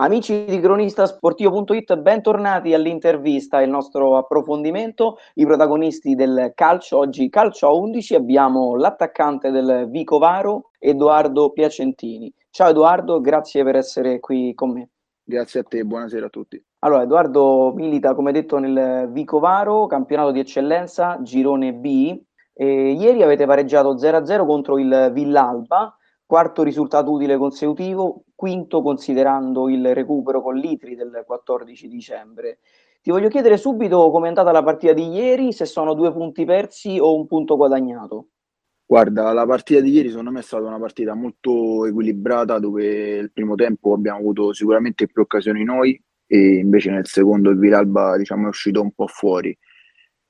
Amici di cronistasportivo.it, bentornati all'intervista, il nostro approfondimento, i protagonisti del calcio. Oggi calcio a 11 abbiamo l'attaccante del Vicovaro, Edoardo Piacentini. Ciao Edoardo, grazie per essere qui con me. Grazie a te, buonasera a tutti. Allora, Edoardo milita, come detto, nel Vicovaro, campionato di eccellenza, girone B. E ieri avete pareggiato 0-0 contro il Villalba, quarto risultato utile consecutivo, quinto considerando il recupero con l'Itri del 14 dicembre. Ti voglio chiedere subito come è andata la partita di ieri, se sono due punti persi o un punto guadagnato. Guarda, la partita di ieri secondo me è stata una partita molto equilibrata dove il primo tempo abbiamo avuto sicuramente più occasioni noi e invece nel secondo il Viralba diciamo, è uscito un po' fuori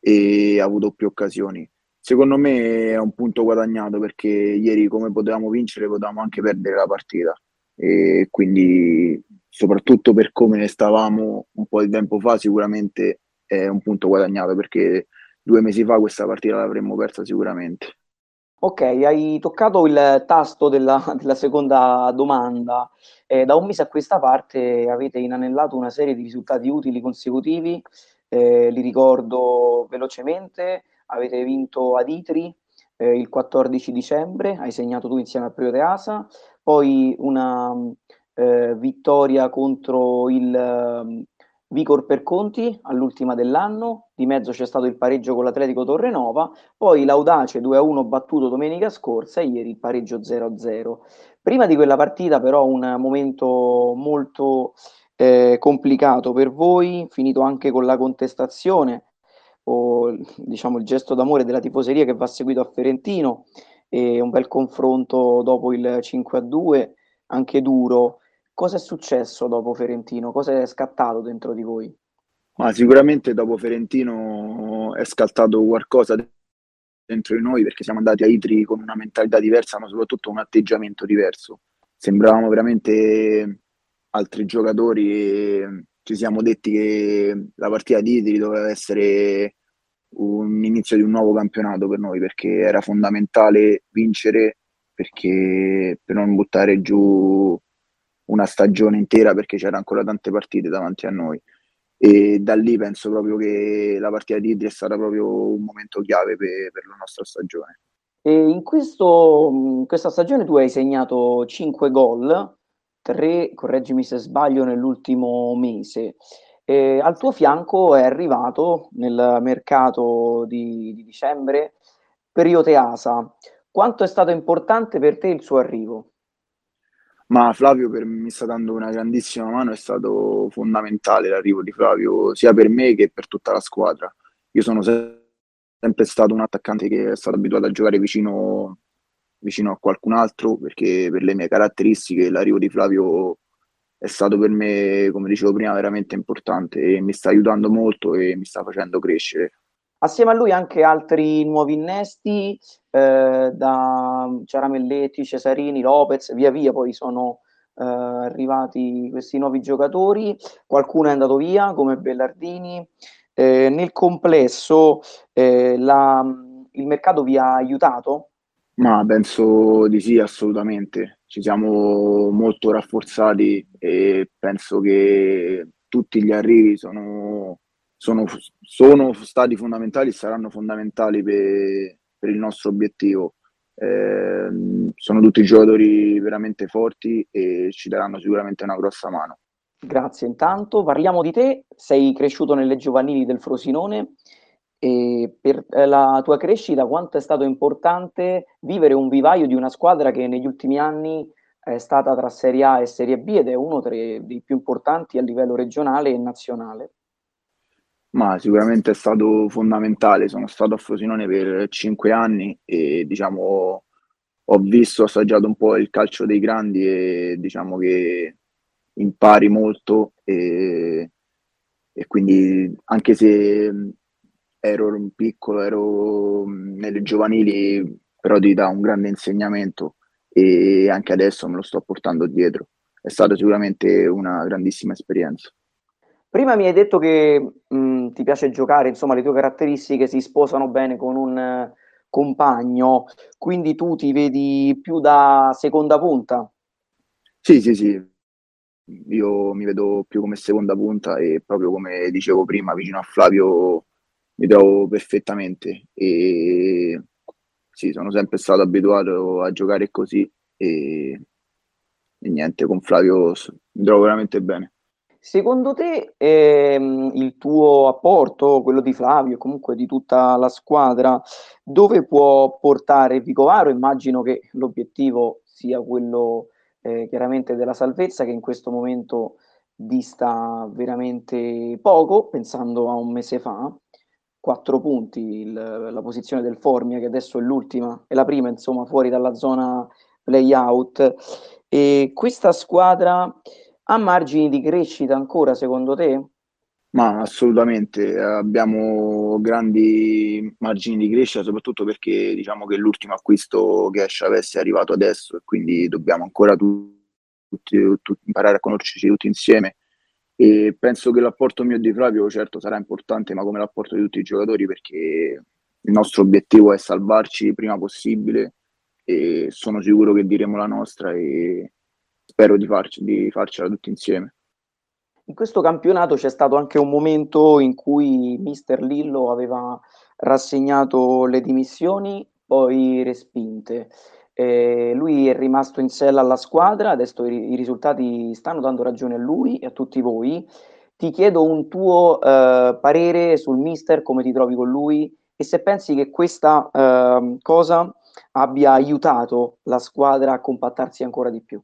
e ha avuto più occasioni. Secondo me è un punto guadagnato perché ieri come potevamo vincere potevamo anche perdere la partita e quindi soprattutto per come stavamo un po' di tempo fa sicuramente è un punto guadagnato perché due mesi fa questa partita l'avremmo persa sicuramente. Ok, hai toccato il tasto della, della seconda domanda. Eh, da un mese a questa parte avete inanellato una serie di risultati utili consecutivi, eh, li ricordo velocemente avete vinto ad Itri eh, il 14 dicembre, hai segnato tu insieme a Prio Teasa, poi una eh, vittoria contro il eh, Vicor per Conti all'ultima dell'anno, di mezzo c'è stato il pareggio con l'Atletico Torrenova, poi l'Audace 2-1 battuto domenica scorsa e ieri il pareggio 0-0. Prima di quella partita però un momento molto eh, complicato per voi, finito anche con la contestazione o diciamo il gesto d'amore della tifoseria che va seguito a Ferentino e un bel confronto dopo il 5 a 2, anche duro. Cosa è successo dopo Ferentino? Cosa è scattato dentro di voi? Ma sicuramente dopo Ferentino è scattato qualcosa dentro di noi perché siamo andati a Itri con una mentalità diversa, ma soprattutto un atteggiamento diverso. Sembravamo veramente altri giocatori ci siamo detti che la partita di Itri doveva essere un inizio di un nuovo campionato per noi perché era fondamentale vincere perché, per non buttare giù una stagione intera perché c'erano ancora tante partite davanti a noi e da lì penso proprio che la partita di Idri è stata proprio un momento chiave per, per la nostra stagione. E in, questo, in questa stagione tu hai segnato 5 gol, 3, correggimi se sbaglio, nell'ultimo mese. E al tuo fianco è arrivato nel mercato di, di dicembre Perio Teasa. Quanto è stato importante per te il suo arrivo? Ma Flavio per, mi sta dando una grandissima mano, è stato fondamentale l'arrivo di Flavio, sia per me che per tutta la squadra. Io sono sempre stato un attaccante che è stato abituato a giocare vicino, vicino a qualcun altro, perché per le mie caratteristiche l'arrivo di Flavio è stato per me, come dicevo prima, veramente importante e mi sta aiutando molto e mi sta facendo crescere. Assieme a lui anche altri nuovi innesti, eh, da Ciaramelletti, Cesarini, Lopez, via via poi sono eh, arrivati questi nuovi giocatori, qualcuno è andato via come Bellardini. Eh, nel complesso eh, la, il mercato vi ha aiutato? Ma penso di sì, assolutamente ci siamo molto rafforzati e penso che tutti gli arrivi sono, sono, sono stati fondamentali e saranno fondamentali per, per il nostro obiettivo. Eh, sono tutti giocatori veramente forti e ci daranno sicuramente una grossa mano. Grazie intanto, parliamo di te, sei cresciuto nelle giovanili del Frosinone e per eh, la tua crescita quanto è stato importante vivere un vivaio di una squadra che negli ultimi anni è stata tra Serie A e Serie B ed è uno dei più importanti a livello regionale e nazionale? Ma sicuramente è stato fondamentale, sono stato a Frosinone per cinque anni e diciamo ho visto, ho assaggiato un po' il calcio dei grandi e diciamo che impari molto e, e quindi anche se ero piccolo, ero nelle giovanili, però ti dà un grande insegnamento e anche adesso me lo sto portando dietro. È stata sicuramente una grandissima esperienza. Prima mi hai detto che mh, ti piace giocare, insomma le tue caratteristiche si sposano bene con un uh, compagno, quindi tu ti vedi più da seconda punta? Sì, sì, sì. io mi vedo più come seconda punta e proprio come dicevo prima, vicino a Flavio mi trovo perfettamente e sì, sono sempre stato abituato a giocare così e, e niente, con Flavio mi trovo veramente bene. Secondo te ehm, il tuo apporto, quello di Flavio comunque di tutta la squadra, dove può portare Vicovaro? Immagino che l'obiettivo sia quello eh, chiaramente della salvezza che in questo momento dista veramente poco, pensando a un mese fa, quattro punti il, la posizione del Formia che adesso è l'ultima, è la prima insomma fuori dalla zona play-out e questa squadra ha margini di crescita ancora secondo te? Ma assolutamente, abbiamo grandi margini di crescita, soprattutto perché diciamo che l'ultimo acquisto che Chavez è arrivato adesso e quindi dobbiamo ancora tutti, tutti, imparare a conoscerci tutti insieme. E penso che l'apporto mio di Flavio, certo, sarà importante, ma come l'apporto di tutti i giocatori, perché il nostro obiettivo è salvarci prima possibile e sono sicuro che diremo la nostra e spero di, farci, di farcela tutti insieme. In questo campionato c'è stato anche un momento in cui Mister Lillo aveva rassegnato le dimissioni, poi respinte. Eh, lui è rimasto in sella alla squadra, adesso i, i, risultati stanno dando ragione a lui e a tutti voi. Ti chiedo un tuo eh, parere sul mister, come ti trovi con lui e se pensi che questa eh, cosa abbia aiutato la squadra a compattarsi ancora di più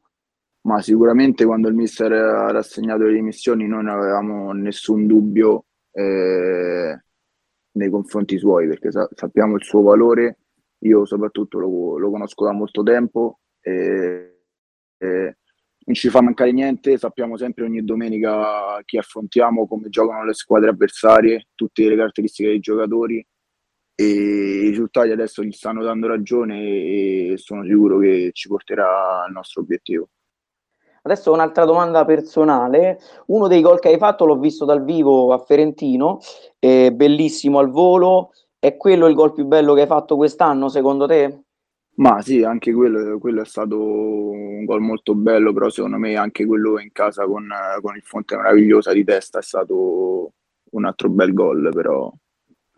ma sicuramente quando il mister ha rassegnato le dimissioni non avevamo nessun dubbio eh, nei confronti suoi perché sa- sappiamo il suo valore, io soprattutto lo, lo conosco da molto tempo e, e non ci fa mancare niente, sappiamo sempre ogni domenica chi affrontiamo, come giocano le squadre avversarie, tutte le caratteristiche dei giocatori e i risultati adesso gli stanno dando ragione e sono sicuro che ci porterà al nostro obiettivo. Adesso un'altra domanda personale. Uno dei gol che hai fatto l'ho visto dal vivo a Ferentino, è bellissimo al volo. È quello il gol più bello che hai fatto quest'anno, secondo te? Ma sì, anche quello, quello, è stato un gol molto bello, però secondo me anche quello in casa con, con il Fonte Meravigliosa di testa è stato un altro bel gol, però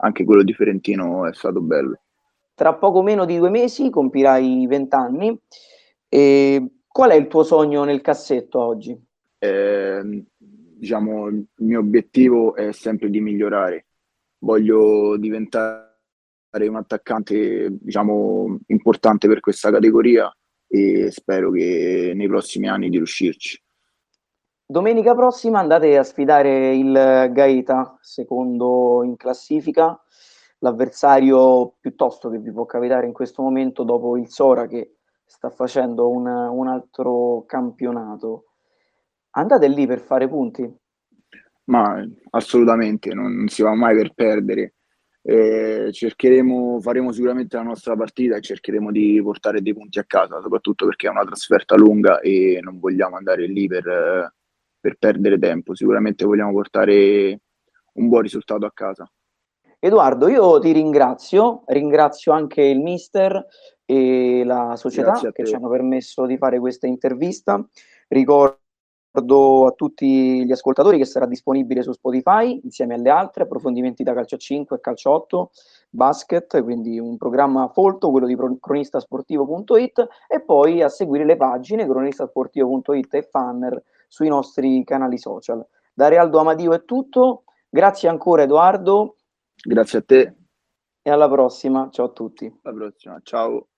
anche quello di Ferentino è stato bello. Tra poco meno di due mesi compirai 20 anni. E Qual è il tuo sogno nel cassetto oggi? Eh, diciamo, il mio obiettivo è sempre di migliorare. Voglio diventare un attaccante, diciamo, importante per questa categoria e spero che nei prossimi anni di riuscirci. Domenica prossima andate a sfidare il Gaeta, secondo in classifica, l'avversario piuttosto che vi può capitare in questo momento dopo il Sora che sta facendo un, un altro campionato. Andate lì per fare punti? Ma assolutamente, non si va mai per perdere. Eh, cercheremo, faremo sicuramente la nostra partita e cercheremo di portare dei punti a casa, soprattutto perché è una trasferta lunga e non vogliamo andare lì per, per perdere tempo. Sicuramente vogliamo portare un buon risultato a casa. Edoardo, io ti ringrazio, ringrazio anche il mister e la società che ci hanno permesso di fare questa intervista. Ricordo a tutti gli ascoltatori che sarà disponibile su Spotify insieme alle altre approfondimenti da calcio 5 e calcio 8 basket, quindi un programma folto, quello di cronistasportivo.it e poi a seguire le pagine cronistasportivo.it e Fanner sui nostri canali social. Da Realdo Amadio è tutto, grazie ancora Edoardo. Grazie a te. E alla prossima, ciao a tutti. Alla prossima, ciao.